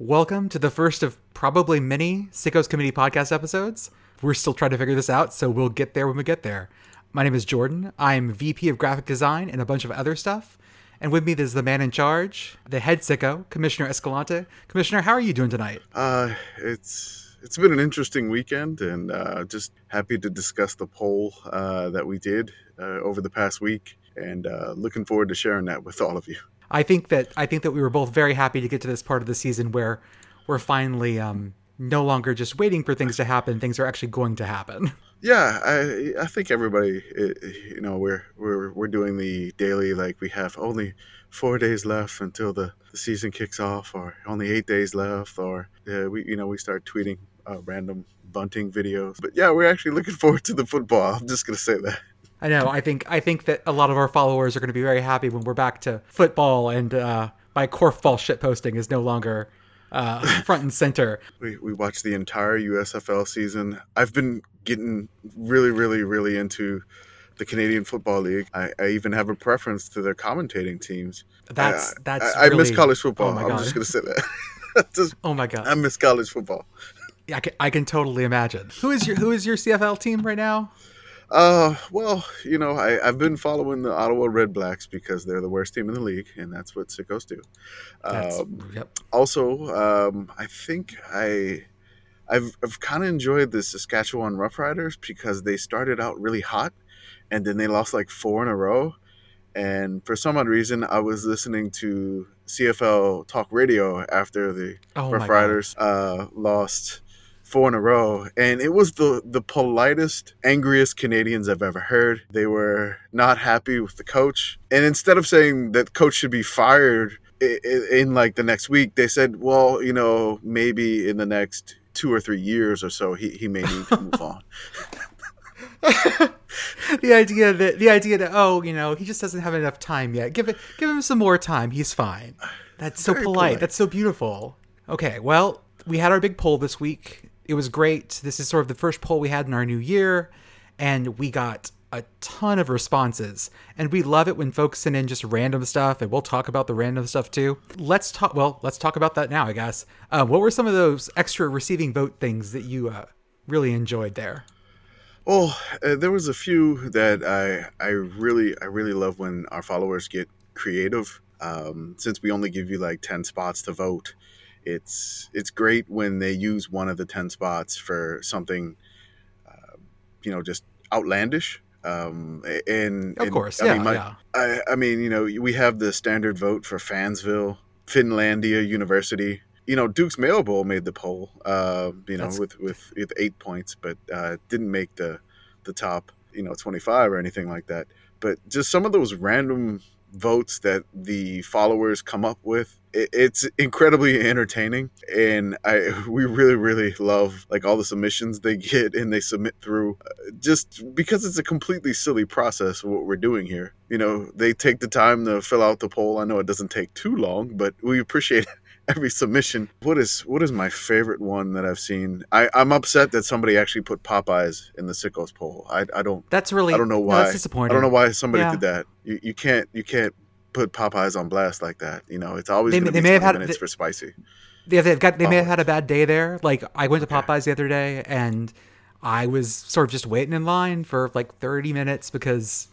Welcome to the first of probably many Sickos Committee podcast episodes. We're still trying to figure this out, so we'll get there when we get there. My name is Jordan. I'm VP of Graphic Design and a bunch of other stuff. And with me is the man in charge, the head sicko, Commissioner Escalante. Commissioner, how are you doing tonight? Uh, it's it's been an interesting weekend, and uh, just happy to discuss the poll uh, that we did uh, over the past week, and uh, looking forward to sharing that with all of you. I think that I think that we were both very happy to get to this part of the season where we're finally um, no longer just waiting for things to happen; things are actually going to happen. Yeah, I I think everybody, you know, we're we're we're doing the daily like we have only four days left until the, the season kicks off, or only eight days left, or uh, we you know we start tweeting uh, random bunting videos. But yeah, we're actually looking forward to the football. I'm just gonna say that. I know. I think I think that a lot of our followers are going to be very happy when we're back to football and uh, my Korfball shit posting is no longer uh, front and center. We we watched the entire USFL season. I've been getting really, really, really into the Canadian Football League. I, I even have a preference to their commentating teams. That's I, that's. I, I really, miss college football. Oh I'm just gonna say that. just, Oh my god! I miss college football. I can, I can totally imagine. Who is your Who is your CFL team right now? Uh, well, you know, I, I've been following the Ottawa Red Blacks because they're the worst team in the league, and that's what sickos do. Um, yep. also, um, I think I, I've, I've kind of enjoyed the Saskatchewan Roughriders because they started out really hot, and then they lost like four in a row. And for some odd reason, I was listening to CFL Talk Radio after the Oh Rough Riders uh, lost four in a row, and it was the the politest, angriest Canadians I've ever heard. They were not happy with the coach, and instead of saying that coach should be fired in, in like the next week, they said, "Well, you know, maybe in the next." Two or three years or so, he, he may need to move on. the idea that the idea that oh you know he just doesn't have enough time yet. Give it give him some more time. He's fine. That's so polite. polite. That's so beautiful. Okay, well we had our big poll this week. It was great. This is sort of the first poll we had in our new year, and we got a ton of responses. And we love it when folks send in just random stuff, and we'll talk about the random stuff too. Let's talk. Well, let's talk about that now, I guess. Uh, what were some of those extra receiving vote things that you uh, really enjoyed there? Well, uh, there was a few that I I really I really love when our followers get creative. Um, since we only give you like ten spots to vote, it's it's great when they use one of the ten spots for something, uh, you know, just outlandish. Um, and Of and, course, I yeah, mean, my- yeah. I, I mean, you know, we have the standard vote for Fansville, Finlandia University. You know, Duke's Mayo Bowl made the poll. Uh, you know, with, with with eight points, but uh, didn't make the the top. You know, twenty five or anything like that. But just some of those random votes that the followers come up with it's incredibly entertaining. And i we really really love like all the submissions they get and they submit through uh, just because it's a completely silly process what we're doing here. You know they take the time to fill out the poll. I know it doesn't take too long but we appreciate every submission what is what is my favorite one that i've seen i i'm upset that somebody actually put popeyes in the sickos poll i i don't That's really I don't know no, why. that's disappointing. I don't know why somebody Yeah. did that. You, you can't you can't put Popeyes on blast like that. You know, it's always They- they be may have had- minutes they- for spicy. Yeah, they've got. They may have had a bad day there. Like I went to Okay. Popeyes the other day, and I was sort of just waiting in line for like thirty minutes because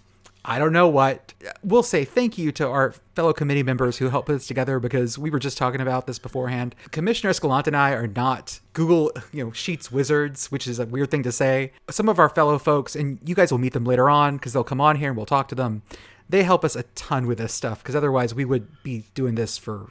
I don't know what. We'll say thank you to our fellow committee members who helped put this together because we were just talking about this beforehand. Commissioner Escalante and I are not Google, you know, Sheets wizards, which is a weird thing to say. Some of our fellow folks, and you guys will meet them later on because they'll come on here and we'll talk to them. They help us a ton with this stuff because otherwise we would be doing this for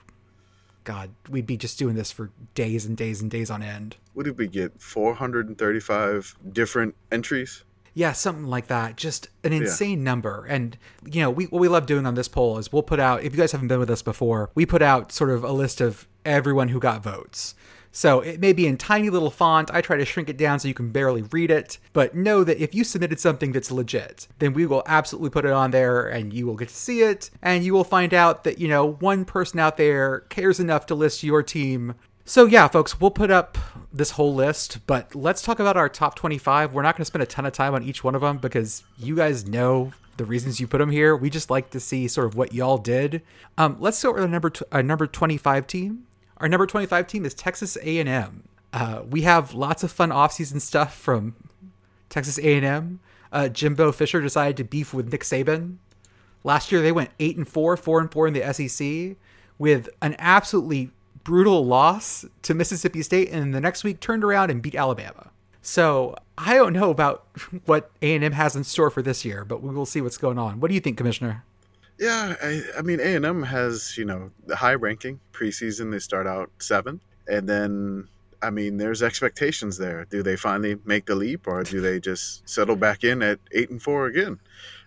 God, we'd be just doing this for days and days and days on end. What did we get? 435 different entries. Yeah, something like that. Just an insane number. And you know, we what we love doing on this poll is we'll put out if you guys haven't been with us before, we put out sort of a list of everyone who got votes. So it may be in tiny little font. I try to shrink it down so you can barely read it. But know that if you submitted something that's legit, then we will absolutely put it on there and you will get to see it. And you will find out that, you know, one person out there cares enough to list your team. So yeah, folks, we'll put up this whole list, but let's talk about our top 25. We're not going to spend a ton of time on each one of them because you guys know the reasons you put them here. We just like to see sort of what y'all did. Um, let's start with our number t- a number 25 team. Our number 25 team is Texas A&M. Uh, we have lots of fun offseason stuff from Texas A&M. Uh, Jimbo Fisher decided to beef with Nick Saban. Last year they went eight and four, four and four in the SEC, with an absolutely brutal loss to Mississippi State, and then the next week turned around and beat Alabama. So I don't know about what A&M has in store for this year, but we will see what's going on. What do you think, Commissioner? Yeah, I, I mean A&M has you know the high ranking preseason. They start out seven, and then I mean there's expectations there. Do they finally make the leap, or do they just settle back in at eight and four again?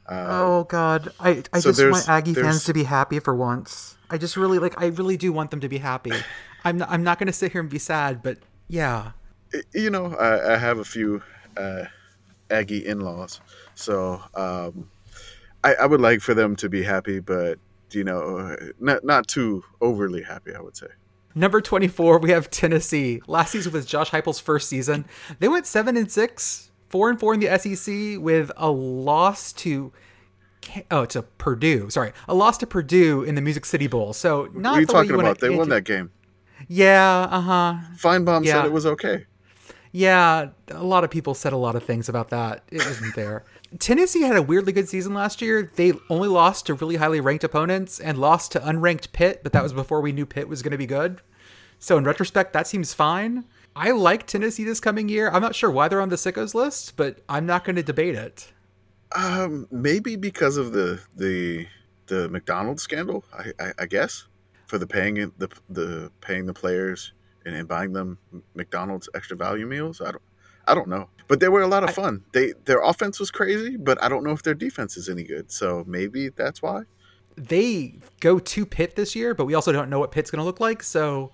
Uh, oh God, I I so just want Aggie fans to be happy for once. I just really like. I really do want them to be happy. I'm not, I'm not going to sit here and be sad, but yeah. You know, I, I have a few uh, Aggie in-laws, so um, I, I would like for them to be happy, but you know, not not too overly happy. I would say. Number 24, we have Tennessee. Last season was Josh Heupel's first season. They went 7 and 6, 4 and 4 in the SEC with a loss to oh, to Purdue. Sorry, a loss to Purdue in the Music City Bowl. So not what are you talking you about? They won that game. Yeah, uh huh. Finebaum yeah. said it was okay. Yeah, a lot of people said a lot of things about that. It wasn't there. Tennessee had a weirdly good season last year. They only lost to really highly ranked opponents and lost to unranked Pitt, but that was before we knew Pitt was going to be good. So in retrospect, that seems fine. I like Tennessee this coming year. I'm not sure why they're on the sickos list, but I'm not going to debate it. Um, maybe because of the the the McDonald's scandal. I, I, I guess for the paying the the paying the players and, and buying them McDonald's extra value meals. I don't I don't know, but they were a lot of fun. I, they their offense was crazy, but I don't know if their defense is any good. So maybe that's why. They go to Pitt this year, but we also don't know what Pitt's going to look like. So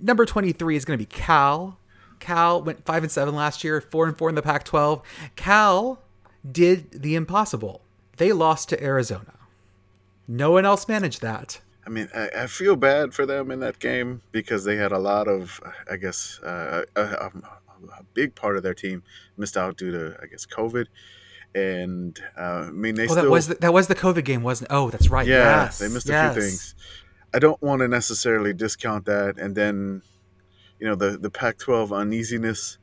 number twenty three is going to be Cal. Cal went five and seven last year, four and four in the Pac twelve. Cal did the impossible. They lost to Arizona. No one else managed that. I mean, I, I, feel bad for them in that game because they had a lot of, I guess, uh, a, a, a, big part of their team missed out due to, I guess, COVID. And uh, I mean, they oh, still that was the, that was the COVID game, wasn't? Oh, that's right. Yeah, yes. they missed yes. a few things. I don't want to necessarily discount that, and then, you know, the the Pac-12 uneasiness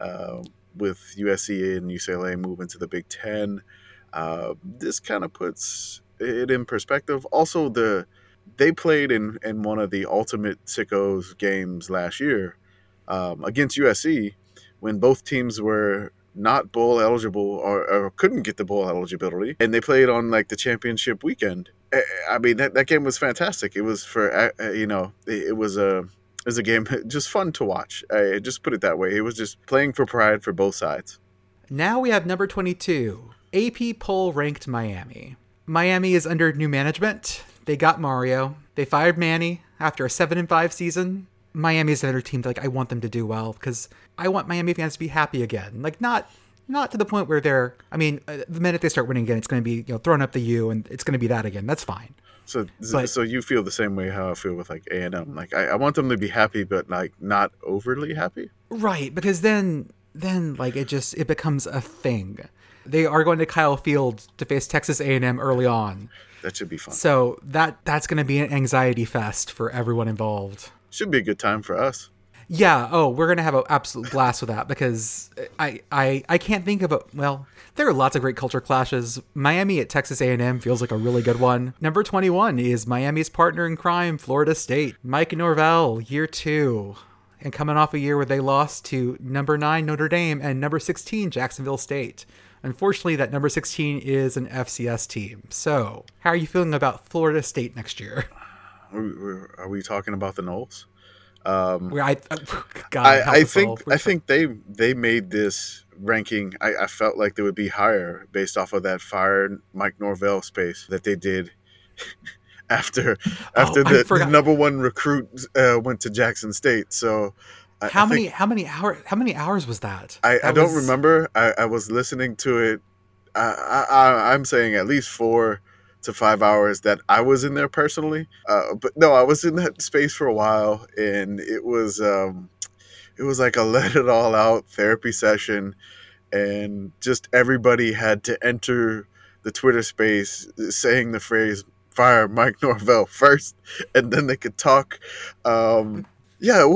uh, with USC and UCLA moving to the Big Ten. Uh, this kind of puts it in perspective. Also, the they played in, in one of the ultimate sickos games last year um, against USC when both teams were not bowl eligible or, or, couldn't get the bowl eligibility and they played on like the championship weekend i mean that, that game was fantastic it was for you know it, it was a was a game just fun to watch i just put it that way it was just playing for pride for both sides now we have number 22 ap poll ranked miami miami is under new management they got Mario. They fired Manny after a seven and five season. Miami is another team that like I want them to do well because I want Miami fans to be happy again. Like not not to the point where they're. I mean, uh, the minute they start winning again, it's going to be you know throwing up the U and it's going to be that again. That's fine. So, but, so you feel the same way how I feel with like A and M. Like I, I want them to be happy, but like not overly happy. Right, because then then like it just it becomes a thing. They are going to Kyle Field to face Texas A and M early on. That should be fun. So that that's going to be an anxiety fest for everyone involved. Should be a good time for us. Yeah. Oh, we're gonna have an absolute blast with that because I I I can't think of a well. There are lots of great culture clashes. Miami at Texas A&M feels like a really good one. Number 21 is Miami's partner in crime, Florida State. Mike Norvell, year two, and coming off a year where they lost to number nine Notre Dame and number 16 Jacksonville State. Unfortunately, that number 16 is an FCS team. So, how are you feeling about Florida State next year? Are we talking about the Noles? Um, Where I, God, I, I think I think they they made this ranking. I, I, felt like they would be higher based off of that fire Mike Norvell space that they did after after oh, the, the, number one recruit uh, went to Jackson State. So how I many how many hours how many hours was that? I, that I don't remember. I, I was listening to it. I, I I'm saying at least four to five hours that I was in there personally. Uh, but no, I was in that space for a while, and it was um, it was like a let it all out therapy session, and just everybody had to enter the Twitter space saying the phrase fire Mike Norvell first, and then they could talk. Um, yeah,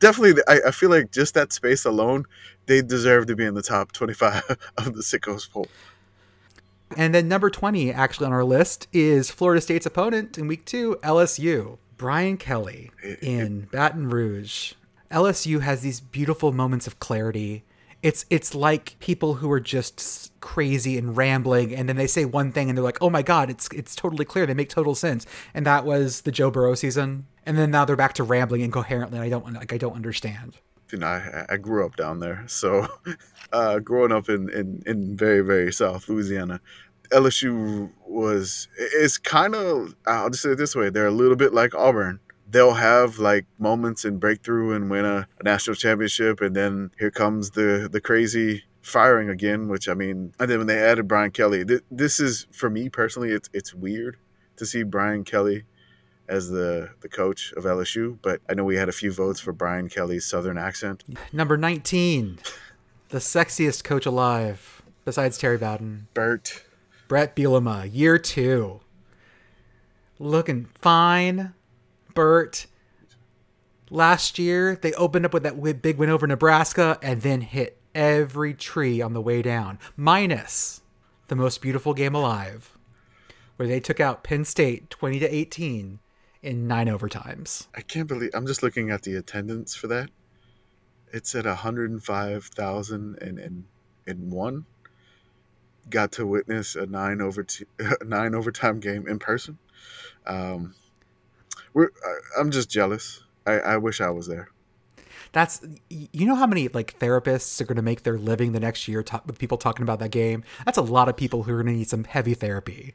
definitely. I, I feel like just that space alone, they deserve to be in the top 25 of the Sickos poll. And then number 20, actually on our list, is Florida State's opponent in week two, LSU. Brian Kelly in Baton Rouge. LSU has these beautiful moments of clarity. It's it's like people who are just crazy and rambling, and then they say one thing, and they're like, "Oh my god, it's it's totally clear. They make total sense." And that was the Joe Burrow season. And then now they're back to rambling incoherently. And I don't like I don't understand. You know, I, I grew up down there, so uh, growing up in, in in very very South Louisiana, LSU was it's kind of I'll just say it this way: they're a little bit like Auburn. They'll have like moments and breakthrough and win a, a, national championship, and then here comes the the crazy firing again. Which I mean, and then when they added Brian Kelly, th- this is for me personally, it's it's weird to see Brian Kelly as the the coach of LSU, but I know we had a few votes for Brian Kelly's Southern accent. Number nineteen, the sexiest coach alive besides Terry Bowden, Bert. Bret Bielema, year two. Looking fine. Bert. Last year, they opened up with that big win over Nebraska and then hit every tree on the way down, minus the most beautiful game alive, where they took out Penn State 20 to 18 in nine overtimes. I can't believe I'm just looking at the attendance for that. It's at 105,000 and, and, and one got to witness a nine over t- nine overtime game in person. Um, we're I, am just jealous. I, I wish I was there. That's you know how many like therapists are going to make their living the next year talk, with people talking about that game. That's a lot of people who are going to need some heavy therapy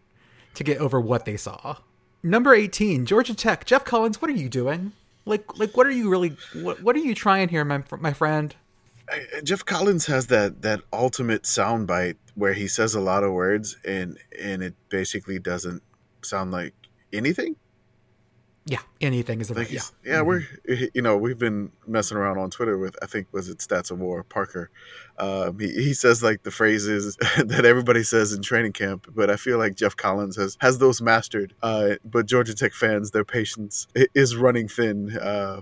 to get over what they saw. Number 18, Georgia Tech. Geoff Collins, what are you doing? Like like what are you really what, what are you trying here, my my friend? Geoff Collins has that that ultimate soundbite where he says a lot of words and and it basically doesn't sound like anything. Yeah, anything is a like yeah. Yeah, mm-hmm. we're you know we've been messing around on Twitter with I think was it Stats of War Parker. Um, he he says like the phrases that everybody says in training camp, but I feel like Geoff Collins has has those mastered. Uh, but Georgia Tech fans, their patience is running thin. Uh,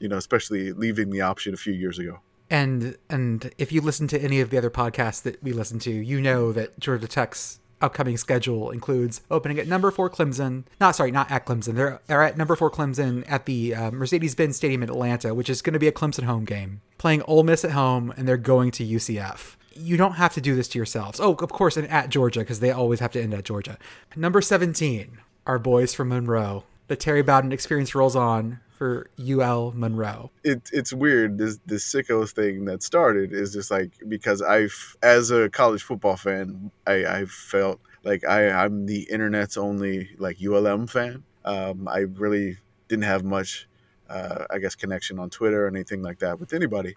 you know, especially leaving the option a few years ago. And and if you listen to any of the other podcasts that we listen to, you know that Georgia Tech's upcoming schedule includes opening at number four Clemson. Not sorry, not at Clemson. They're they're at number four Clemson at the uh, Mercedes-Benz Stadium in Atlanta, which is going to be a Clemson home game. Playing Ole Miss at home, and they're going to UCF. You don't have to do this to yourselves. Oh, of course, and at Georgia because they always have to end at Georgia. Number seventeen, our boys from Monroe. The Terry Bowden experience rolls on for UL Monroe. It, it's weird. This this sickos thing that started is just like because I've as a college football fan, I I felt like I I'm the internet's only like ULM fan. Um, I really didn't have much, uh, I guess, connection on Twitter or anything like that with anybody,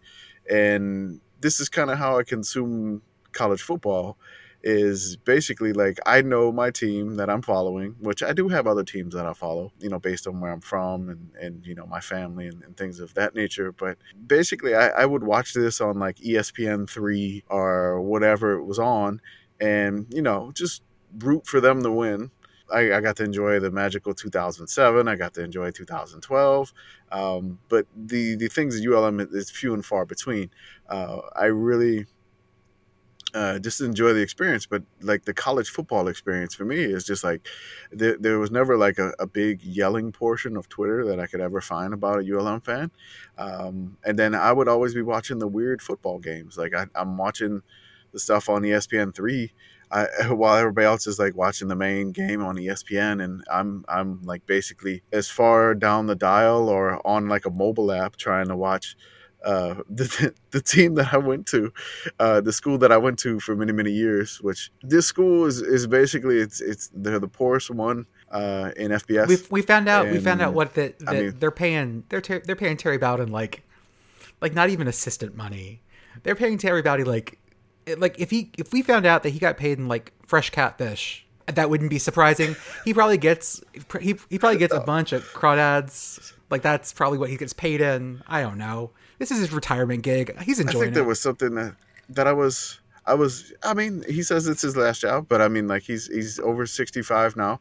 and this is kind of how I consume college football is basically like I know my team that I'm following, which I do have other teams that I follow, you know, based on where I'm from and, and you know, my family and, and things of that nature. But basically, I, I would watch this on like ESPN 3 or whatever it was on and, you know, just root for them to win. I, I, got to enjoy the magical 2007. I got to enjoy 2012. Um, but the, the things at ULM is few and far between. Uh, I really uh, just enjoy the experience. But like the college football experience for me is just like there, there was never like a, a, big yelling portion of Twitter that I could ever find about a ULM fan. Um, and then I would always be watching the weird football games. Like I, am watching the stuff on ESPN three. While everybody else is like watching the main game on ESPN, and I'm I'm like basically as far down the dial or on like a mobile app trying to watch uh, the, the team that I went to, uh, the school that I went to for many many years. Which this school is, is basically it's it's they're the poorest one uh, in FBS. We, we found out and, we found out what that I mean, they're paying they're ter- they're paying Terry Bowden like like not even assistant money. They're paying Terry Bowden like like if he if we found out that he got paid in like fresh catfish. That wouldn't be surprising. He probably gets he, he probably gets a bunch of crawdads. Like that's probably what he gets paid in. I don't know. This is his retirement gig. He's enjoying. It. I think it. there was something that that I was I was. I mean, he says it's his last job, but I mean, like he's he's over sixty five now,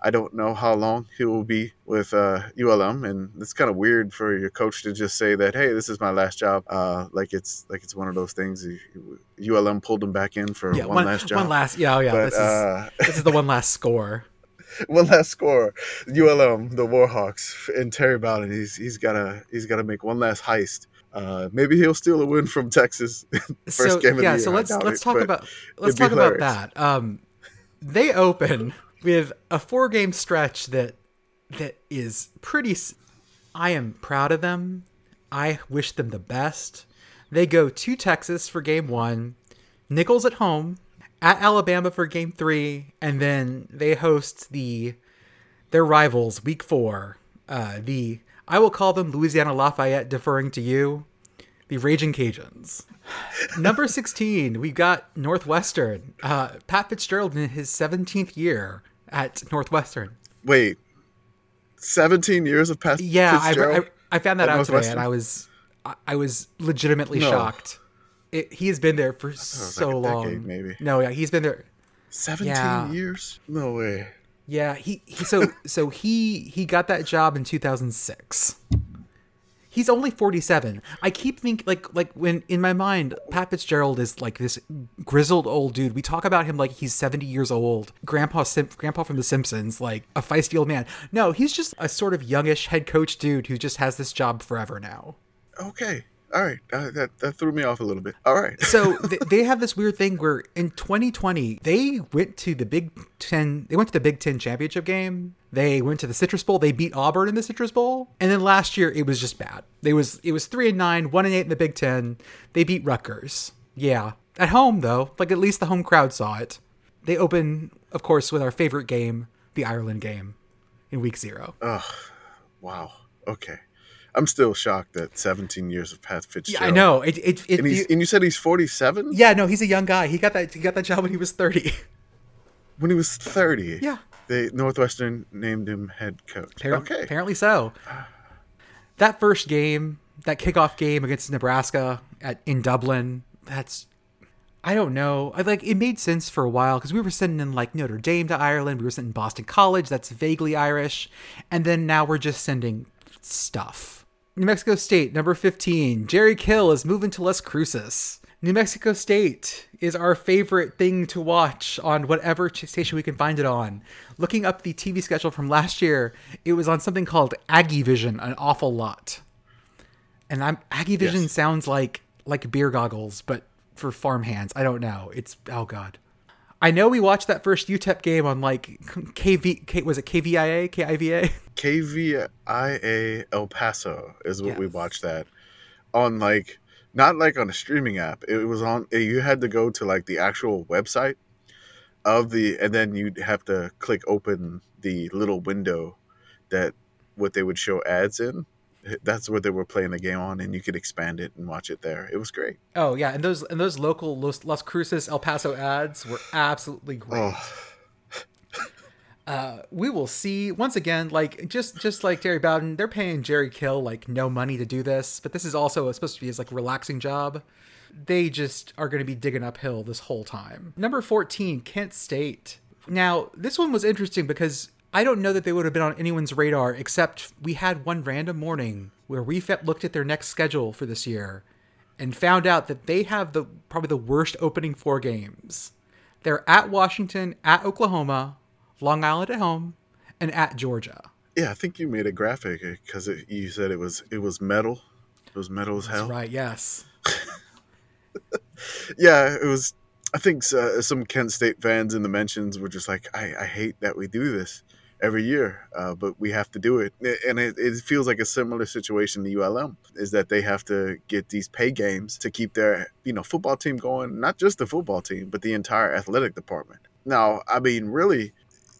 I don't know how long he will be with uh, ULM, and it's kind of weird for your coach to just say that, "Hey, this is my last job." Uh, like it's like it's one of those things. ULM pulled him back in for yeah, one, one, last job. One last, yeah, oh, yeah. But, this, uh, is, this is the one last score. one last score. ULM, the Warhawks, and Terry Bowden. He's he's gotta he's gotta make one last heist. Uh, maybe he'll steal a win from Texas first so, game of yeah, the year. Yeah, so let's let's it, talk about let's talk about that. Um, they open with a four game stretch that that is pretty. I am proud of them. I wish them the best. They go to Texas for game one, Nicholls at home, at Alabama for game three, and then they host the their rivals week four. Uh, the I will call them Louisiana Lafayette, deferring to you, the Raging Cajuns. Number 16, we got Northwestern. Uh, Pat Fitzgerald in his 17th year at Northwestern. Wait, 17 years of Pat yeah, I, I, I, found that out today, and I was I was legitimately no. shocked. It, he has been there for so like long. Decade, maybe. No, yeah, he's been there. 17 yeah. years? No way. Yeah, he, he so so he he got that job in 2006. He's only 47. I keep thinking like like when in my mind Pat Fitzgerald is like this grizzled old dude. We talk about him like he's 70 years old. Grandpa Sim- grandpa from the Simpsons, like a feisty old man. No, he's just a sort of youngish head coach dude who just has this job forever now. Okay all right, uh, that that threw me off a little bit. All right. so th- they have this weird thing where in 2020 they went to the Big Ten. They went to the Big Ten championship game. They went to the Citrus Bowl. They beat Auburn in the Citrus Bowl, and then last year it was just bad. They was it was three and nine, one and eight in the Big Ten. They beat Rutgers. Yeah, at home though, like at least the home crowd saw it. They open, of course, with our favorite game, the Ireland game, in week zero. Ugh, wow. Okay. I'm still shocked that 17 years of Pat Fitzgerald. Yeah, I know. It, it, it, and, and, you said he's 47. Yeah, no, he's a young guy. He got that. He got that job when he was 30. When he was 30. Yeah. They Northwestern named him head coach. Apparently, okay. Apparently so. That first game, that kickoff game against Nebraska at in Dublin, that's I don't know. I like it made sense for a while because we were sending in like Notre Dame to Ireland, we were sending Boston College, that's vaguely Irish, and then now we're just sending stuff. New Mexico State, number 15. Jerry Kill is moving to Las Cruces. New Mexico State is our favorite thing to watch on whatever station we can find it on. Looking up the TV schedule from last year, it was on something called Aggie Vision an awful lot. And I'm Aggie Vision yes. sounds like like beer goggles, but for farm hands. I don't know. It's oh god. I know we watched that first UTEP game on like KV. K, was it KVIA? KIVA? KVIA El Paso is what yes. we watched that on like not like on a streaming app. It was on. Eh, you had to go to like the actual website of the, and then you'd have to click open the little window that what they would show ads in that's where they were playing the game on, and you could expand it and watch it there. It was great. Oh yeah, and those and those local Los, Las Cruces El Paso ads were absolutely great. Oh. uh, we will see once again, like just just like Terry Bowden, they're paying Jerry Kill like no money to do this, but this is also supposed to be his like relaxing job. They just are going to be digging uphill this whole time. Number fourteen, Kent State. Now this one was interesting because I don't know that they would have been on anyone's radar except we had one random morning where we looked at their next schedule for this year and found out that they have the probably the worst opening four games. They're at Washington, at Oklahoma, Long Island at home, and at Georgia. Yeah, I think you made a graphic because you said it was it was metal. It was metal as hell. That's right. Yes. yeah, it was. I think uh, some Kent State fans in the mentions were just like, I, I hate that we do this every year, uh, but we have to do it. And it, it, feels like a similar situation to ULM is that they have to get these pay games to keep their you know football team going, not just the football team, but the entire athletic department. Now, I mean, really,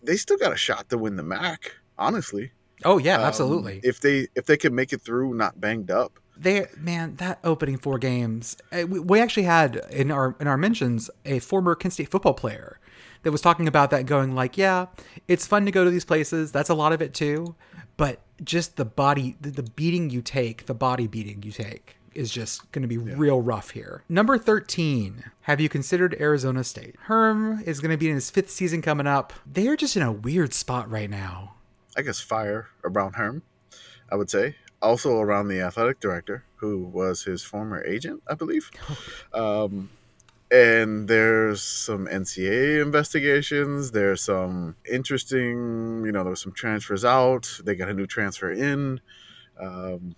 they still got a shot to win the MAC. Honestly. Oh yeah, um, absolutely. If they if they can make it through, not banged up. They man, that opening four games, eh, we actually had in our in our mentions a former Kent State football player that was talking about that, going like, yeah, it's fun to go to these places. That's a lot of it too, but just the body, the beating you take, the body beating you take is just going to be yeah. real rough here. Number 13. Have you considered Arizona State? Herm is going to be in his fifth season coming up. They are just in a weird spot right now. I guess fire around Herm, I would say. Also around the athletic director, who was his former agent, I believe. um, and there's some NCAA investigations. There's some interesting, you know, there was some transfers out. They got a new transfer in. Um,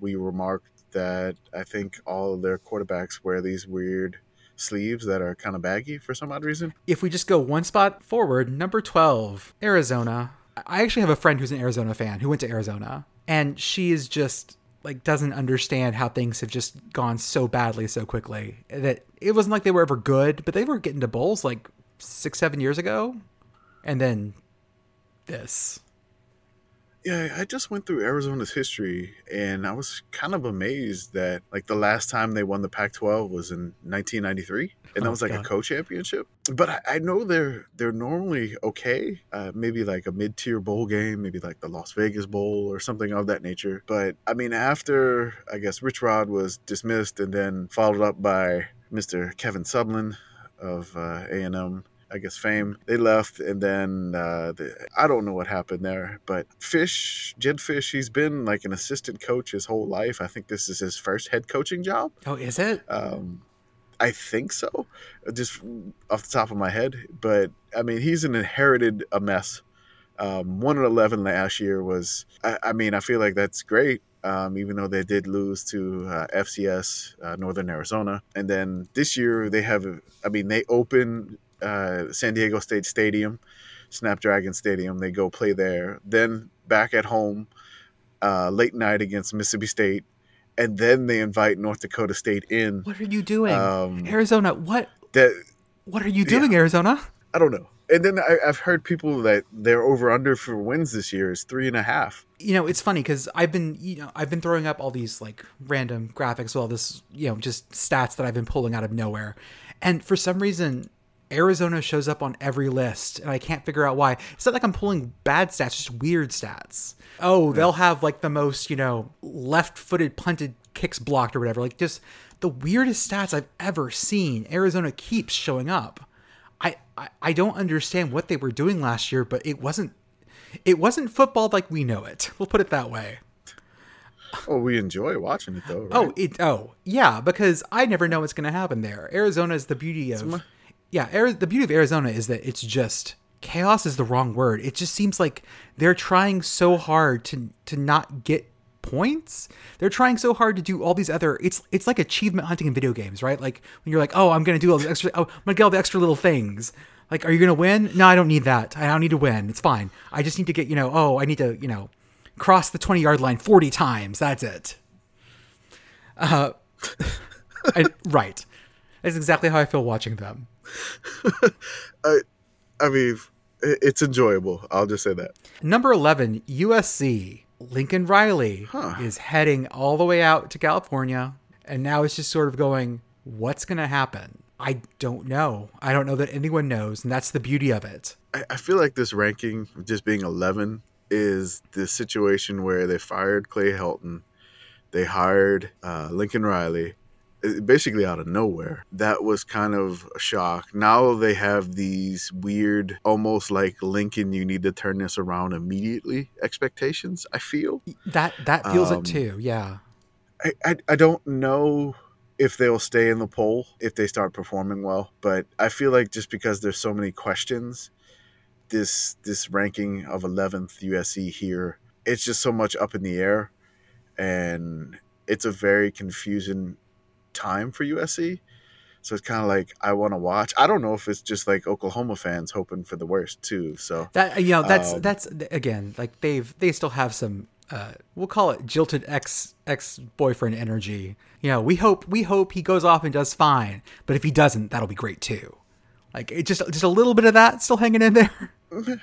we remarked that I think all of their quarterbacks wear these weird sleeves that are kind of baggy for some odd reason. If we just go one spot forward, number 12, Arizona. I actually have a friend who's an Arizona fan who went to Arizona, and she is just like doesn't understand how things have just gone so badly so quickly that it wasn't like they were ever good but they were getting to bowls like six seven years ago. And then this yeah i just went through arizona's history and i was kind of amazed that like the last time they won the pac 12 was in 1993 and that oh, was like a co-championship. But I, I, know they're they're normally okay. Uh, maybe like a mid-tier bowl game, maybe like the Las Vegas Bowl or something of that nature. But I mean, after I guess Rich Rod was dismissed and then followed up by Mr. Kevin Sumlin of uh, A&M I guess fame. They left, and then uh, the, I don't know what happened there. But Fisch, Jedd Fisch, he's been like an assistant coach his whole life. I think this is his first head coaching job. Oh, is it? Um, I think so, just off the top of my head. But I mean, he's an inherited a mess. Um, one and eleven last year was. I, I, mean, I feel like that's great. Um, even though they did lose to uh, FCS uh, Northern Arizona, and then this year they have. I mean, they open uh, San Diego State Stadium, Snapdragon Stadium. They go play there. Then back at home, uh, late night against Mississippi State and then they invite North Dakota State in. What are you doing, um, Arizona? What that? What are you doing, yeah, Arizona? I don't know. And then I, have heard people that they're over under for wins this year is three and a half. You know, it's funny because I've been, you know, I've been throwing up all these like random graphics, all this, you know, just stats that I've been pulling out of nowhere, and for some reason, Arizona shows up on every list, and I can't figure out why. It's not like I'm pulling bad stats, just weird stats. Oh, they'll have like the most, you know, left footed punted kicks blocked or whatever. Like just the weirdest stats I've ever seen. Arizona keeps showing up. I, I, I don't understand what they were doing last year, but it wasn't it wasn't football like we know it. We'll put it that way. Oh, we enjoy watching it though. Oh, right? Oh, it oh yeah, because I never know what's going to happen there. Arizona is the beauty of yeah, Ari- the beauty of Arizona is that it's just chaos is the wrong word. It just seems like they're trying so hard to to not get points. They're trying so hard to do all these other. It's it's like achievement hunting in video games, right? Like when you're like, oh, I'm gonna do all these extra. Oh, I'm gonna get all the extra little things. Like, are you gonna win? No, I don't need that. I don't need to win. It's fine. I just need to get you know. Oh, I need to you know cross the 20 yard line 40 times. That's it. Uh, I, right. That's exactly how I feel watching them. I, I mean, it's enjoyable. I'll just say that. Number 11, USC. Lincoln Riley huh. is heading all the way out to California. And now it's just sort of going, what's going to happen? I don't know. I don't know that anyone knows. And that's the beauty of it. I, I feel like this ranking, just being 11, is the situation where they fired Clay Helton, they hired uh, Lincoln Riley, basically out of nowhere. That was kind of a shock. Now they have these weird, almost like Lincoln, you need to turn this around immediately expectations. I feel that that feels um, it too. Yeah, I, I I don't know if they'll stay in the poll if they start performing well, but I feel like just because there's so many questions, this this ranking of 11th USC here, it's just so much up in the air, and it's a very confusing time for USC. So it's kind of like I want to watch. I don't know if it's just like Oklahoma fans hoping for the worst too. So that you know that's um, that's again like they've they still have some uh, we'll call it jilted ex ex boyfriend energy. You know, we hope we hope he goes off and does fine, but if he doesn't, that'll be great too. Like it just just a little bit of that still hanging in there.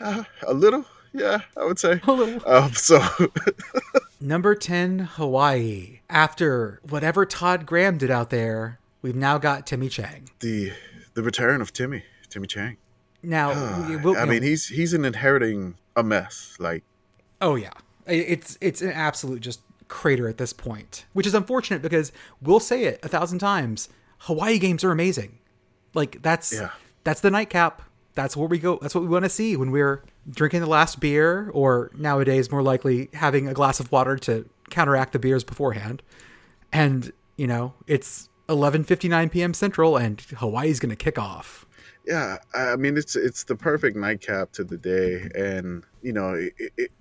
Uh, a little, yeah, I would say. A little. Um, so Number 10, Hawaii. After whatever Todd Graham did out there, we've now got Timmy Chang. The the return of Timmy, Timmy Chang. Now, ah, we'll, I mean, know, he's he's an inheriting a mess. Like, oh yeah, it's it's an absolute just crater at this point, which is unfortunate because we'll say it a thousand times. Hawaii games are amazing. Like that's Yeah. that's the nightcap. That's where we go. That's what we want to see when we're drinking the last beer, or nowadays more likely having a glass of water to counteract the beers beforehand. And you know it's 11:59 p.m. Central, and Hawaii's going to kick off. Yeah, I mean it's it's the perfect nightcap to the day, and you know it, it, it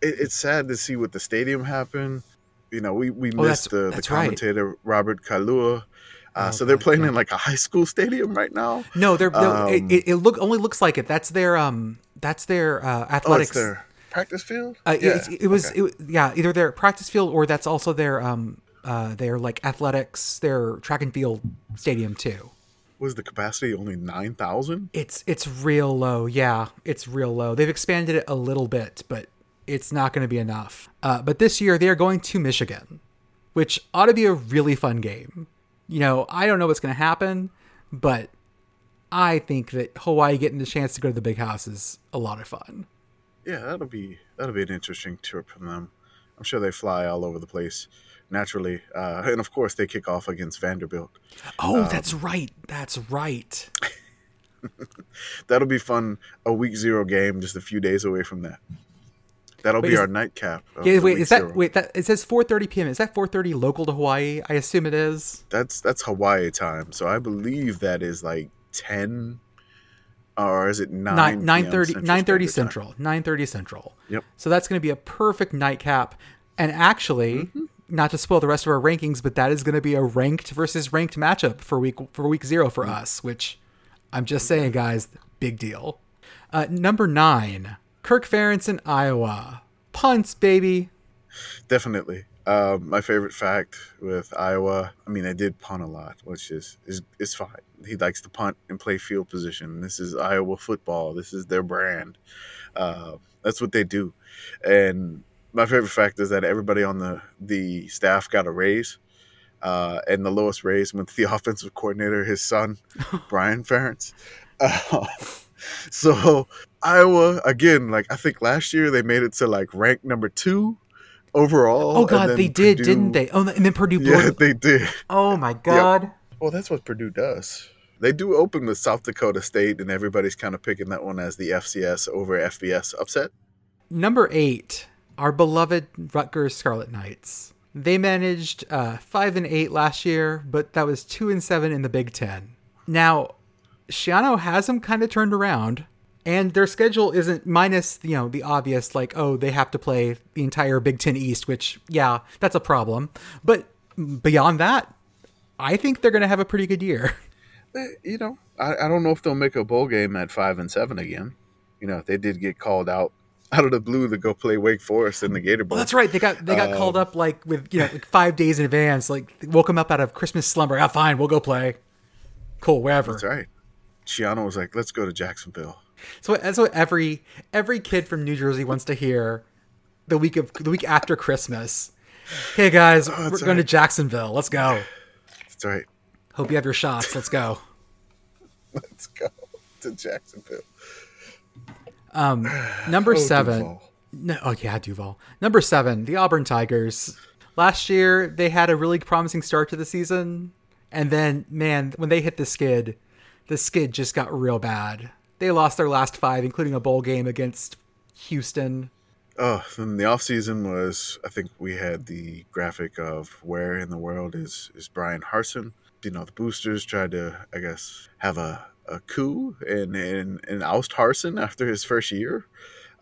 it's sad to see what the stadium happened. You know, we we Oh, missed that's- the the that's right. commentator Robert Kekaula. Uh, Oh, so they're God, playing in like a high school stadium right now. No, they're, they're Um, it, it look only looks like it. That's their um that's their uh, Oh, athletics. their practice field. Uh, yeah, it, it was okay. it, yeah either their practice field or that's also their um uh their like athletics their track and field stadium too. was the capacity only nine thousand? It's it's real low. Yeah, it's real low. They've expanded it a little bit, but it's not going to be enough. Uh, but this year they are going to Michigan, which ought to be a really fun game. You know, I don't know what's going to happen, but I think that Hawaii getting the chance to go to the big house is a lot of fun. Yeah, that'll be that'll be an interesting trip from them. I'm sure they fly all over the place naturally, uh, and of course they kick off against Vanderbilt. Oh, Um, that's right. That's right. That'll be fun. A week zero game, just a few days away from that. That'll Wait, be is- our nightcap. Yeah, wait, is that zero. wait that it says 4:30 p.m. Is that 4:30 local to Hawaii? I assume it is. That's that's Hawaii time, so I believe that is like ten, or is it nine? 9 p.m. 9:30 Central 9:30 Standard Time? Central. Central. Yep. So that's going to be a perfect nightcap. And actually, Mm-hmm. not to spoil the rest of our rankings, but that is going to be a ranked versus ranked matchup for week for week 0 Mm-hmm. for us, which I'm just saying guys, big deal. Uh, number 9, Kirk Ferentz in Iowa. Punts, baby. Definitely. Um, my favorite fact with Iowa, I mean, they did punt a lot, which is, is is fine. He likes to punt and play field position. This is Iowa football. This is their brand. Uh, that's what they do. And my favorite fact is that everybody on the the staff got a raise, uh, and the lowest raise went to the offensive coordinator, his son, Brian Ferentz. Uh, so Iowa again, like I think last year they made it to like rank number two overall. Oh god, they did, Purdue- didn't they? Oh, and then Purdue blew Yeah, they did. Oh my god. Well, that's what Purdue does. They do open with South Dakota State, and everybody's kind of picking that one as the FCS over FBS upset. Number eight, our beloved Rutgers Scarlet Knights. They managed uh, five and eight last year, but that was two and seven in the Big Ten. Now, Schiano has them kind of turned around, and their schedule isn't minus you know the obvious like oh they have to play the entire Big Ten East, which yeah that's a problem. But beyond that, I think they're going to have a pretty good year. Eh, You know, I, I don't know if they'll make a bowl game at five and seven again. You know, they did get called out out of the blue to go play Wake Forest in the Gator Bowl. Well, that's right. They got they got called up like with you know like five days in advance. Like woke them up out of Christmas slumber. Ah, fine, we'll go play. Cool, wherever. That's right. Schiano was like, "Let's go to Jacksonville." So that's what every every kid from New Jersey wants to hear the week of the week after Christmas. Hey guys, we're that's going to. Jacksonville. Let's go. That's right. Hope you have your shots. Let's go. Let's go to Jacksonville. Um, number Oh, seven. Duval. No, oh yeah, Duval. Number seven, the Auburn Tigers. Last year they had a really promising start to the season, and then man, when they hit the skid, the skid just got real bad. They lost their last five, including a bowl game against Houston. Oh, then the off season was. I think we had the graphic of where in the world is is Bryan Harsin. You know, the boosters tried to, I guess, have a, a coup and, and and oust Harson after his first year.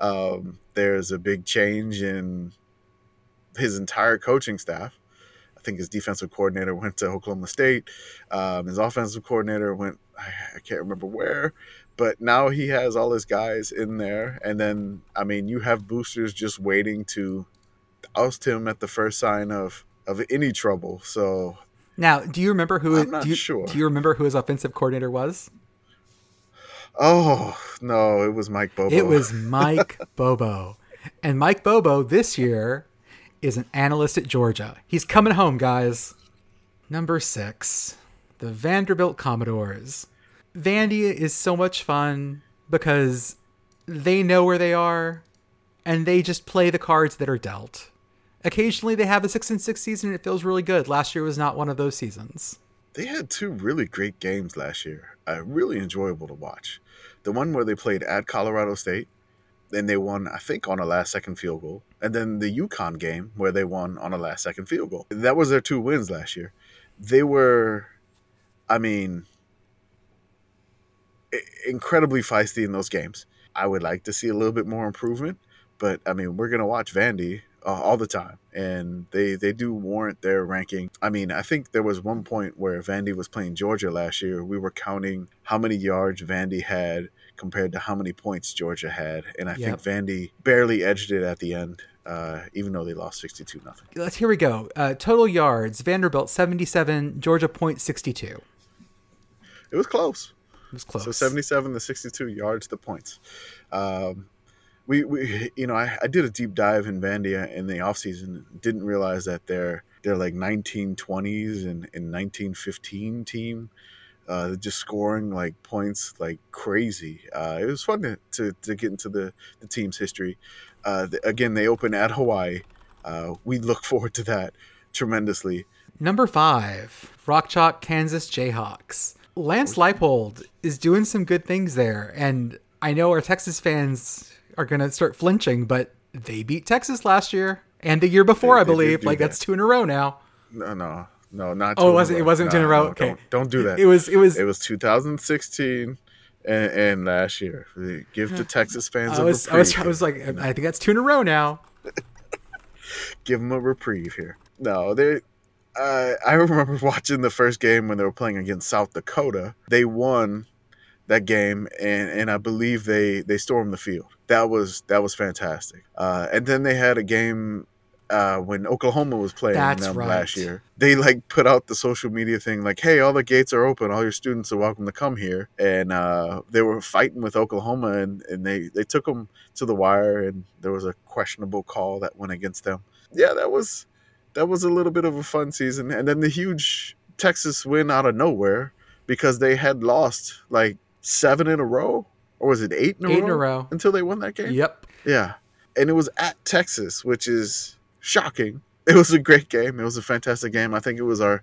Um, there's a big change in his entire coaching staff. I think his defensive coordinator went to Oklahoma State. Um, his offensive coordinator went, I, I can't remember where, but now he has all his guys in there. And then, I mean, you have boosters just waiting to oust him at the first sign of, of any trouble. So, Now, do you remember who? I'm not do you, sure. Do you remember who his offensive coordinator was? oh, no, it was Mike Bobo. It was Mike Bobo. And Mike Bobo this year is an analyst at Georgia. He's coming home, guys. Number six, the Vanderbilt Commodores. Vandy is so much fun because they know where they are and they just play the cards that are dealt. occasionally they have a six and six season and it feels really good. Last year was not one of those seasons. They had two really great games last year. Uh, really enjoyable to watch. The one where they played at Colorado State, and they won, I think, on a last second field goal. And then the UConn game where they won on a last second field goal. That was their two wins last year. They were, I mean, incredibly feisty in those games. I would like to see a little bit more improvement, but I mean, we're gonna watch Vandy uh, all the time, and they they do warrant their ranking. I mean, I think there was one point where Vandy was playing Georgia last year. We were counting how many yards Vandy had compared to how many points Georgia had, and I yep. think Vandy barely edged it at the end. Uh, even though they lost 62 nothing. Let's here we go. Uh, total yards: Vanderbilt 77, Georgia point 62. It was close. Was close. So 77 to 62 yards the points. Um, we, we you know I, I did a deep dive in Vandia in the offseason didn't realize that they're they're like 1920s and, and 1915 team uh, just scoring like points like crazy. Uh, it was fun to, to, to, get into the, the team's history. Uh, the, again they open at Hawaii. Uh, we look forward to that tremendously. Number five Rock Chalk Kansas Jayhawks Lance Leipold is doing some good things there and I know our Texas fans are going to start flinching, but they beat Texas last year and the year before, they, I believe. Like that. that's two in a row now. No, no, no, not. oh, was it? It wasn't no, two in a row. No, okay, don't, don't, do that. It was. It was. It was 2016 and, and last year. Give the Texas fans. I was. I was. I was like, I think that's two in a row now. Give them a reprieve here. No, they. Uh, I remember watching the first game when they were playing against South Dakota. They won that game, and and I believe they they stormed the field. That was that was fantastic. Uh, and then they had a game uh, when Oklahoma was playing That's them right. last year. They like put out the social media thing like, "Hey, all the gates are open. All your students are welcome to come here." And uh, they were fighting with Oklahoma, and, and they they took them to the wire, and there was a questionable call that went against them. Yeah, that was that was a little bit of a fun season. And then the huge Texas win out of nowhere because they had lost like seven in a row, or was it eight in a, eight row, in a row until they won that game? Yep. Yeah, and it was at Texas, which is shocking. It was a great game. It was a fantastic game. I think it was our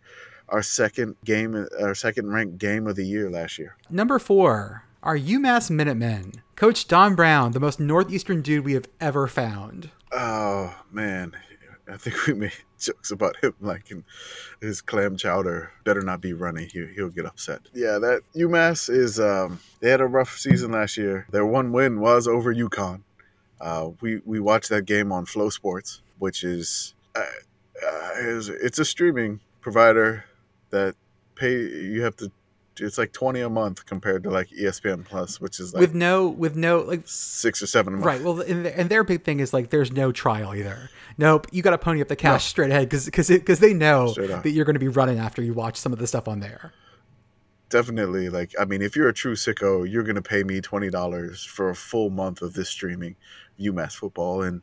our second game, our second ranked game of the year last year. Number four, our UMass Minutemen. Coach Don Brown, the most northeastern dude we have ever found. Oh man, I think we made jokes about him like his clam chowder better not be runny. He, he'll get upset. Yeah, that UMass is. Um, they had a rough season last year. Their one win was over UConn. Uh, we we watched that game on FloSports, which is, uh, uh, is it's a streaming provider that pay you have to it's like 20 a month compared to like espn plus which is like with no with no like six or seven right well and, and, their big thing is like there's no trial either. Nope you got to pony up the cash no. straight ahead because because because they know that you're going to be running after you watch some of the stuff on there. Definitely like i mean if you're a true sicko you're going to pay me $20 for a full month of this streaming umass football and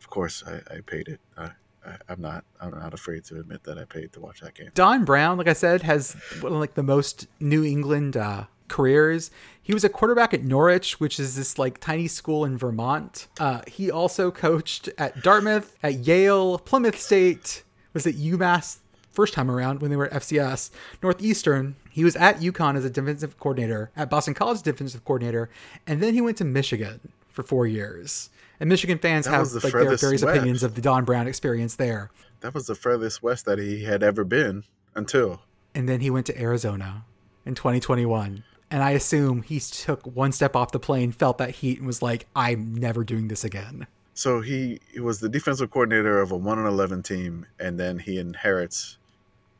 of course i, I paid it. I, I, am not I'm not afraid to admit that I paid to watch that game. Don Brown, like I said, has like the most New England uh, careers. He was a quarterback at Norwich, which is this like tiny school in Vermont. Uh, he also coached at Dartmouth, at Yale, Plymouth State, was at UMass first time around when they were at FCS, Northeastern. He was at UConn as a defensive coordinator, at Boston College defensive coordinator, and then he went to Michigan for four years. And Michigan fans that have the like their various west. opinions of the Don Brown experience there. That was the furthest west that he had ever been until. And then he went to Arizona in 2021. And I assume he took one step off the plane, felt that heat, and was like, "I'm never doing this again." So he, he was the defensive coordinator of a one and eleven team, and then he inherits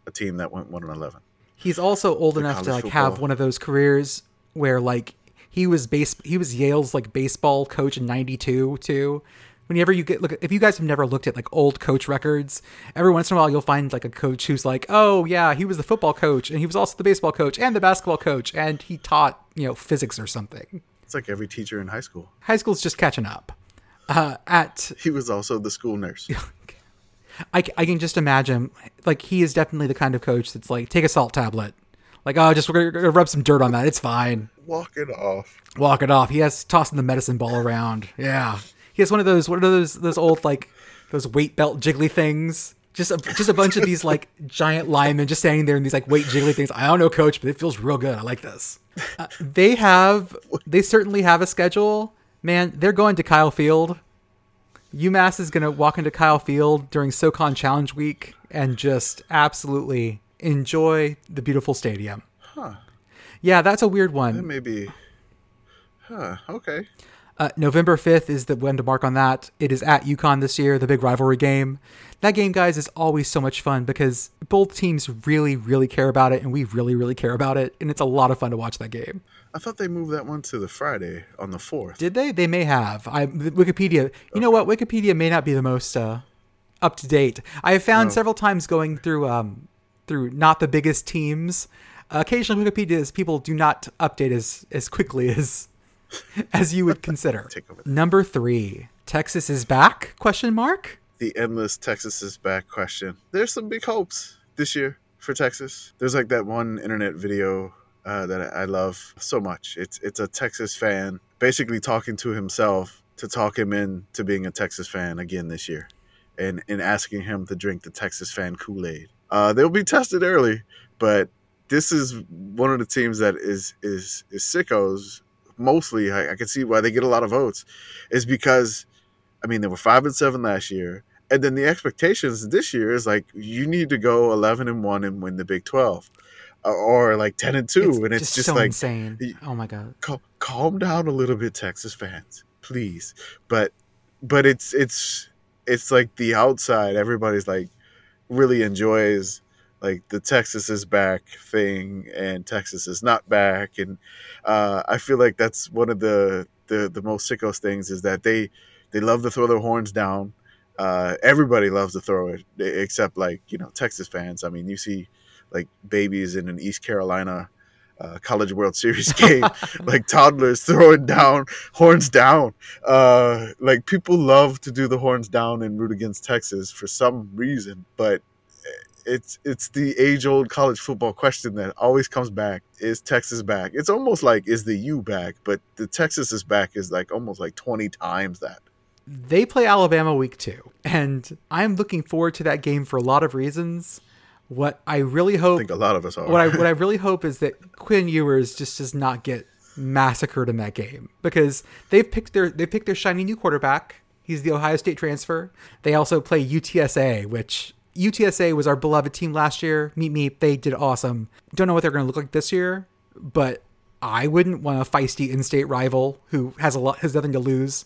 a team that went one and eleven. He's also old enough to like football. have one of those careers where like he was base he was Yale's like baseball coach in 92 too. Whenever you get look if you guys have never looked at like old coach records, every once in a while you'll find like a coach who's like, "Oh, yeah, he was the football coach and he was also the baseball coach and the basketball coach and he taught, you know, physics or something." It's like every teacher in high school. High school's just catching up. Uh, at he was also the school nurse. I, I can just imagine like he is definitely the kind of coach that's like take a salt tablet like, oh, just we're gonna rub some dirt on that. It's fine. Walk it off. Walk it off. He has tossing the medicine ball around. Yeah. He has one of those. What are those? Those old like those weight belt jiggly things. Just a, just a bunch of these like giant linemen just standing there in these like weight jiggly things. I don't know, coach, but it feels real good. I like this. Uh, they have, they certainly have a schedule. Man, they're going to Kyle Field. UMass is going to walk into Kyle Field during SoCon Challenge Week and just absolutely enjoy the beautiful stadium. Huh. Yeah, that's a weird one. That may be. Huh. Okay. Uh, November 5th is the when to mark on that. It is at UConn this year, the big rivalry game. That game, guys, is always so much fun because both teams really, really care about it, and we really, really care about it, and it's a lot of fun to watch that game. I thought they moved that one to the Friday on the fourth. Did they? They may have. I Wikipedia. You okay. know what? Wikipedia may not be the most uh, up to date. I have found oh. several times going through um, through not the biggest teams. Uh, occasionally, Wikipedia's people do not update as as quickly as as you would consider. Number three, Texas is back? Question mark. The endless Texas is back question. There's some big hopes this year for Texas. There's like that one internet video uh, that I love so much. It's it's a Texas fan basically talking to himself to talk him into being a Texas fan again this year, and and asking him to drink the Texas fan Kool Aid. Uh, they'll be tested early, but this is one of the teams that is is is sickos mostly I, I can see why they get a lot of votes is because I mean they were five and seven last year, and then the expectations this year is like you need to go eleven and one and win the Big Twelve, or like ten and two, it's and it's just, just so like insane. Oh my god! Cal- calm down a little bit, Texas fans, please. But but it's it's it's like the outside. Everybody's like really enjoys like the Texas is back thing and Texas is not back and uh, I feel like that's one of the, the the most sickos things is that they they love to throw their horns down. Uh, everybody loves to throw it except like you know Texas fans. I mean, you see like babies in an East Carolina uh, College World Series game, like toddlers throwing down horns down. Uh, like people love to do the horns down and root against Texas for some reason, but it's it's the age old college football question that always comes back: Is Texas back? It's almost like is the U back, but the Texas is back is like almost like twenty times that. They play Alabama week two, and I'm looking forward to that game for a lot of reasons. What I really hope, I think a lot of us are. What I what I really hope is that Quinn Ewers just does not get massacred in that game because they've picked their they picked their shiny new quarterback. He's the Ohio State transfer. They also play UTSA, which UTSA was our beloved team last year. Meet me, they did awesome. Don't know what they're going to look like this year, but I wouldn't want a feisty in-state rival who has a lot has nothing to lose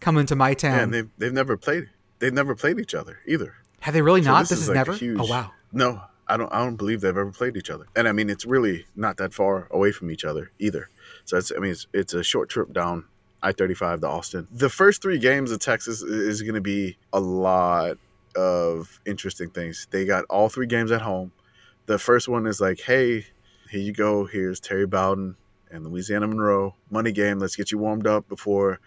come into my town. Yeah, and they've they've never played they've never played each other either. Have they really so not? This, this is, is like never. Oh, huge, oh wow. No, I don't. I don't believe they've ever played each other. And I mean, it's really not that far away from each other either. So it's. I mean, it's, it's a short trip down I thirty five to Austin. The first three games of Texas is going to be a lot of interesting things. They got all three games at home. The first one is like, hey, here you go. Here's Terry Bowden and Louisiana Monroe. Money game. Let's get you warmed up before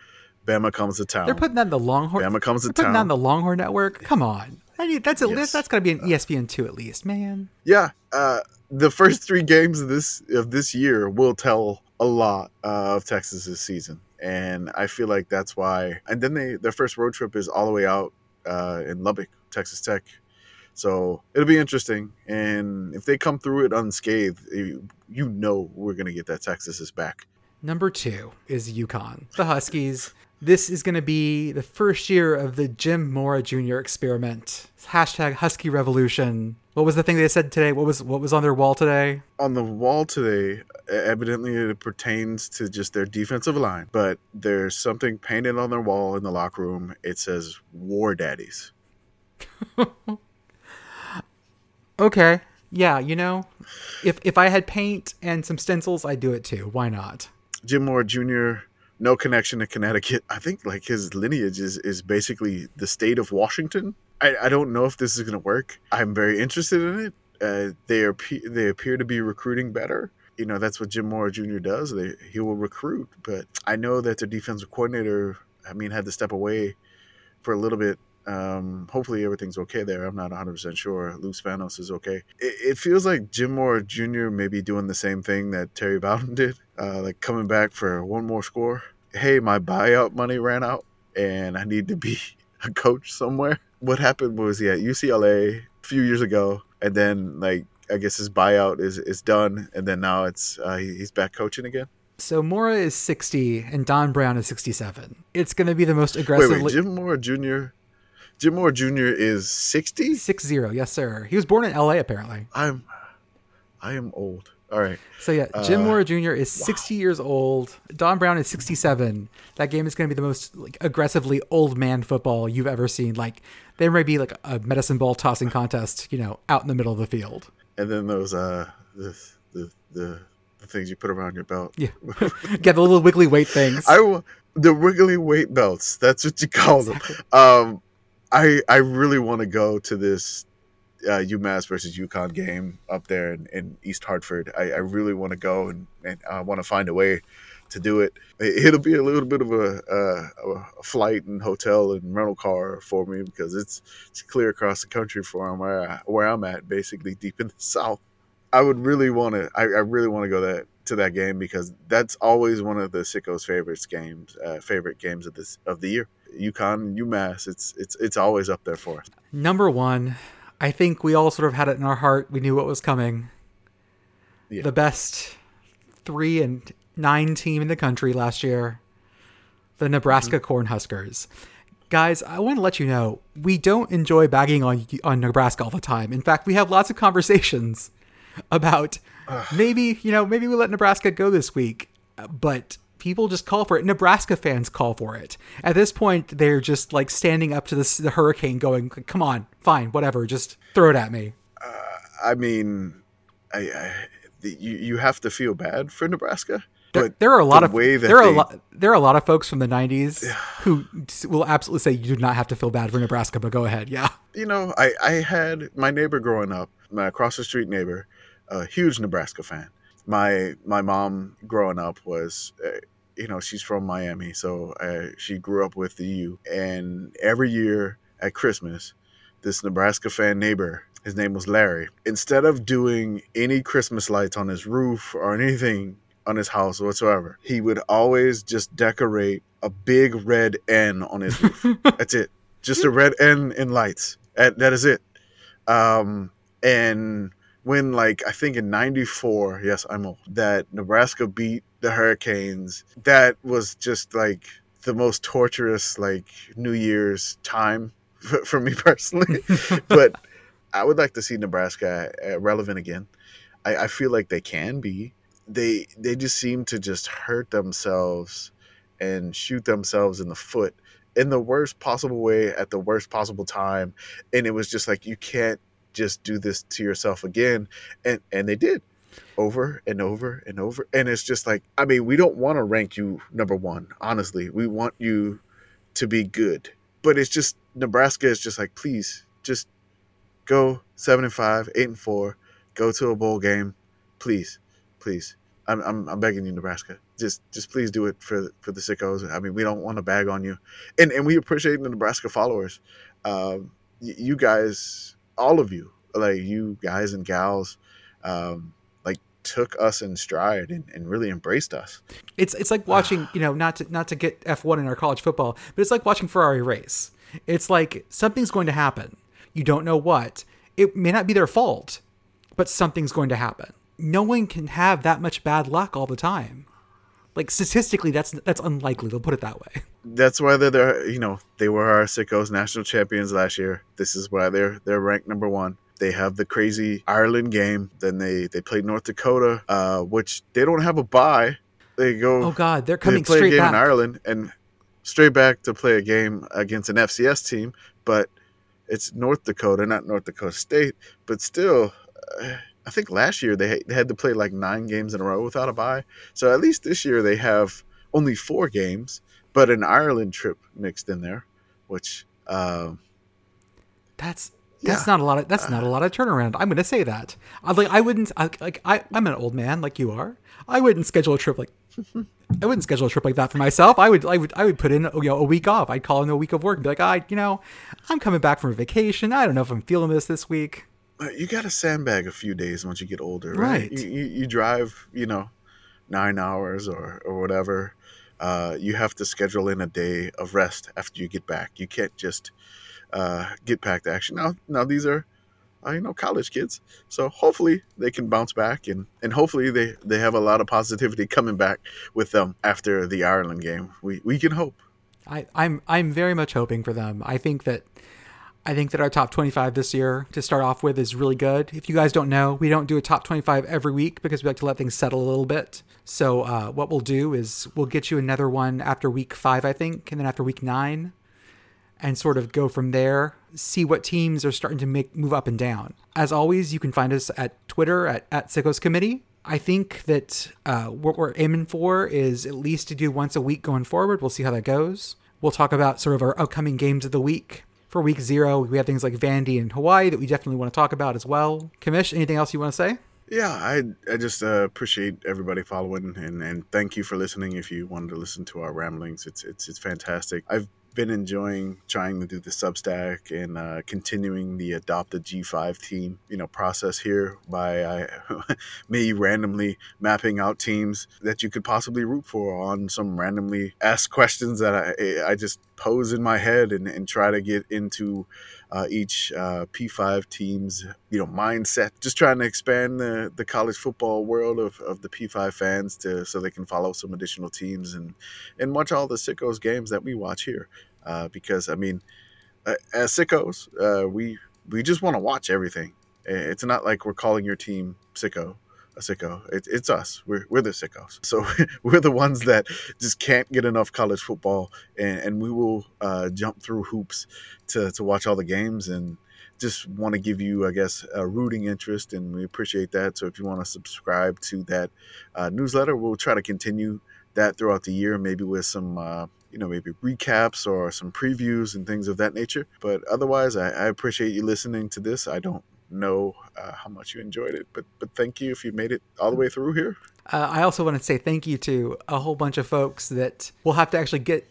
Bama comes to town. They're putting that in the Longhorn. Bama comes to town. Putting that in the Longhorn Network. Come on. That's a, yes. that's got to be an ESPN two at least, man. Yeah, uh, the first three games of this of this year will tell a lot uh, of Texas's season, and I feel like that's why. And then they their first road trip is all the way out uh, in Lubbock, Texas Tech. So it'll be interesting, and if they come through it unscathed, you know we're gonna get that Texas is back. Number two is UConn, the Huskies. This is going to be the first year of the Jim Mora Jr. experiment. Hashtag Husky Revolution. What was the thing they said today? What was what was on their wall today? On the wall today, evidently it pertains to just their defensive line, but there's something painted on their wall in the locker room. It says "War Daddies." okay. Yeah, you know, if if I had paint and some stencils, I'd do it too. Why not? Jim Mora Jr. No connection to Connecticut. I think like his lineage is is basically the state of Washington. I, I don't know if this is going to work. I'm very interested in it. Uh, they are they appear to be recruiting better. You know that's what Jim Mora Jr. does. They, he will recruit, but I know that the defensive coordinator. I mean, had to step away for a little bit um, hopefully everything's okay there. I'm not 100% sure. Lou Spanos is okay. It, it, feels like Jim Mora Jr. may be doing the same thing that Terry Bowden did, uh, like coming back for one more score. Hey, my buyout money ran out and I need to be a coach somewhere. What happened was he at UCLA a few years ago, and then like I guess his buyout is is done, and then now it's uh, he's back coaching again. So Mora is 60 and Don Brown is 67. It's going to be the most aggressively. Wait, wait, Jim Mora Jr. Jim Mora Jr. is 60? Six zero, yes, sir. He was born in LA, apparently. I'm, I am old. All right. So yeah, Jim uh, Mora Jr. is 60 wow. years old. Don Brown is 67. That game is going to be the most like aggressively old man football you've ever seen. Like there may be like a medicine ball tossing contest, you know, out in the middle of the field. And then those uh the the the, the things you put around your belt. Yeah. Get the little wiggly weight things. I the wiggly weight belts. That's what you call exactly. them. Um I I really want to go to this uh, UMass versus UConn game up there in, in East Hartford. I, I really want to go and, and I want to find a way to do it. It'll be a little bit of a, a, a, flight and hotel and rental car for me because it's it's clear across the country from where I, where I'm at, basically deep in the south. I would really want to. I, I really want to go that to that game because that's always one of the sickos' favorites games, uh, favorite games of this of the year. UConn, UMass, it's it's it's always up there for us. Number one, I think we all sort of had it in our heart. We knew what was coming. Yeah. The best three and nine team in the country last year, the Nebraska mm-hmm. Cornhuskers. Guys, I want to let you know we don't enjoy bagging on on Nebraska all the time. In fact, we have lots of conversations about maybe you know maybe we let Nebraska go this week, but people just call for it. Nebraska fans call for it. At this point, they're just like standing up to this, the hurricane, going, "Come on, fine, whatever, just throw it at me." Uh, I mean, I, I, you you have to feel bad for Nebraska. There, there, are a lot the of there are they, a lot there are a lot of folks from the '90s who will absolutely say you do not have to feel bad for Nebraska, but go ahead, yeah. You know, I I had my neighbor growing up, my across the street neighbor, a huge Nebraska fan, my my mom growing up was uh, you know she's from Miami, so uh, she grew up with the U. And every year at Christmas, this Nebraska fan neighbor, his name was Larry. Instead of doing any Christmas lights on his roof or anything on his house whatsoever, he would always just decorate a big red N on his roof. That's it, just a red N in lights. that is it. Um, and when like I think in '94, yes, I'm old, that Nebraska beat the Hurricanes. That was just like the most torturous like New Year's time for, for me personally. but I would like to see Nebraska uh, relevant again. I, I feel like they can be. They they just seem to just hurt themselves and shoot themselves in the foot in the worst possible way at the worst possible time. And it was just like you can't just do this to yourself again. And and they did over and over and over. And it's just like i mean we don't want to rank you number one honestly. We want you to be good. But it's just nebraska is just like please just go seven and five eight and four go to a bowl game. Please please. I'm, I'm, I'm begging you nebraska. Just just please do it for for the sickos. I mean we don't want to bag on you. And and we appreciate the nebraska followers. Um, you guys all of you, like you guys and gals, um, like took us in stride and, and really embraced us. It's it's like watching, you know, not to not to get F one in our college football, but it's like watching Ferrari race. It's like something's going to happen. You don't know what. It may not be their fault, but something's going to happen. No one can have that much bad luck all the time. Like statistically, that's that's unlikely. They'll put it that way. That's why they're, they're you know they were our sickos national champions last year. This is why they're they're ranked number one. They have the crazy Ireland game. Then they they played North Dakota, uh, which they don't have a bye. They go. Oh God, they're coming they play straight a game back. in Ireland and straight back to play a game against an FCS team, but it's North Dakota, not North Dakota State, but still. Uh, I think last year they, they had to play like nine games in a row without a bye. So at least this year they have only four games, but an Ireland trip mixed in there, which uh, that's that's yeah. not a lot of that's uh, not a lot of turnaround. I'm going to say that. I like I wouldn't I, like I I'm an old man like you are. I wouldn't schedule a trip like I wouldn't schedule a trip like that for myself. I would I would I would put in you know a week off. I'd call in a week of work and be like, I you know I'm coming back from a vacation. I don't know if I'm feeling this this week you got to sandbag a few days once you get older, right? right. You, you, you, drive, you know, nine hours or, or whatever uh, you have to schedule in a day of rest after you get back. You can't just uh, get back to action. Now, now these are uh, you know college kids, so hopefully they can bounce back and and hopefully they they have a lot of positivity coming back with them after the Ireland game. We we can hope. I, I'm I'm very much hoping for them. I think that I think that our top 25 this year to start off with is really good. If you guys don't know, we don't do a top 25 every week because we like to let things settle a little bit. So uh, what we'll do is we'll get you another one after week five, I think, and then after week nine, and sort of go from there. See what teams are starting to make move up and down. As always, you can find us at Twitter at, at Sickos Committee. I think that uh, what we're aiming for is at least to do once a week going forward. We'll see how that goes. We'll talk about sort of our upcoming games of the week for week zero, we have things like Vandy and Hawaii that we definitely want to talk about as well. Kamish, anything else you want to say? Yeah, I I just uh, appreciate everybody following and, and thank you for listening. If you wanted to listen to our ramblings, it's it's it's fantastic. I've been enjoying trying to do the Substack and uh, continuing the adopt a G5 team, you know, process here by uh, me randomly mapping out teams that you could possibly root for on some randomly asked questions that I, I just pose in my head and, and try to get into uh, each uh, P5 team's you know mindset. Just trying to expand the, the college football world of, of the P5 fans to so they can follow some additional teams and and watch all the sickos games that we watch here. Uh, because I mean, as sickos, uh, we we just want to watch everything. It's not like we're calling your team sicko a sicko. It, it's us. We're, we're the sickos. So we're the ones that just can't get enough college football, and, and we will uh, jump through hoops to, to watch all the games and just want to give you, I guess, a rooting interest, and we appreciate that. So if you want to subscribe to that uh, newsletter, we'll try to continue that throughout the year, maybe with some. You know, maybe recaps or some previews and things of that nature. But otherwise, I, I appreciate you listening to this. I don't know uh, how much you enjoyed it. But but thank you if you made it all the way through here. Uh, I also want to say thank you to a whole bunch of folks that will have to actually get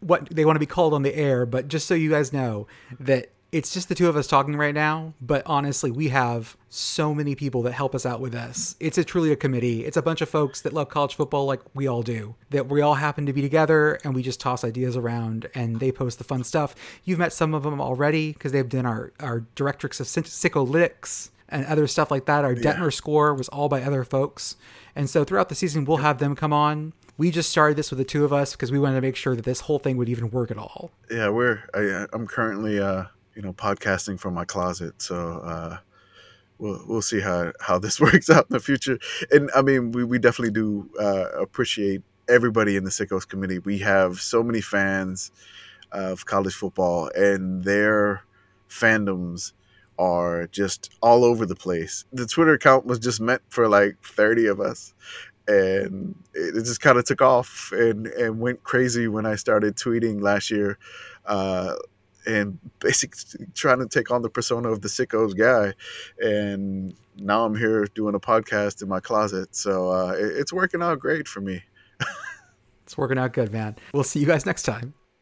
what they want to be called on the air. But just so you guys know that it's just the two of us talking right now, but honestly, we have so many people that help us out with this. It's a truly a committee. It's a bunch of folks that love college football like we all do. That we all happen to be together and we just toss ideas around and they post the fun stuff. You've met some of them already because they've done our our directrix of Sickolytics and other stuff like that. Our Detmer score was all by other folks. And so throughout the season, we'll have them come on. We just started this with the two of us because we wanted to make sure that this whole thing would even work at all. Yeah, we're I, am currently uh, you know podcasting from my closet. So uh we'll we'll see how how this works out in the future. And i mean we, we definitely do uh, appreciate everybody in the sickos committee we have so many fans of college football and their fandoms are just all over the place. The twitter account was just meant for like 30 of us and it just kind of took off and and went crazy when i started tweeting last year uh, and basically trying to take on the persona of the sickos guy. And now I'm here doing a podcast in my closet. So uh, it's working out great for me. it's working out good, man. We'll see you guys next time.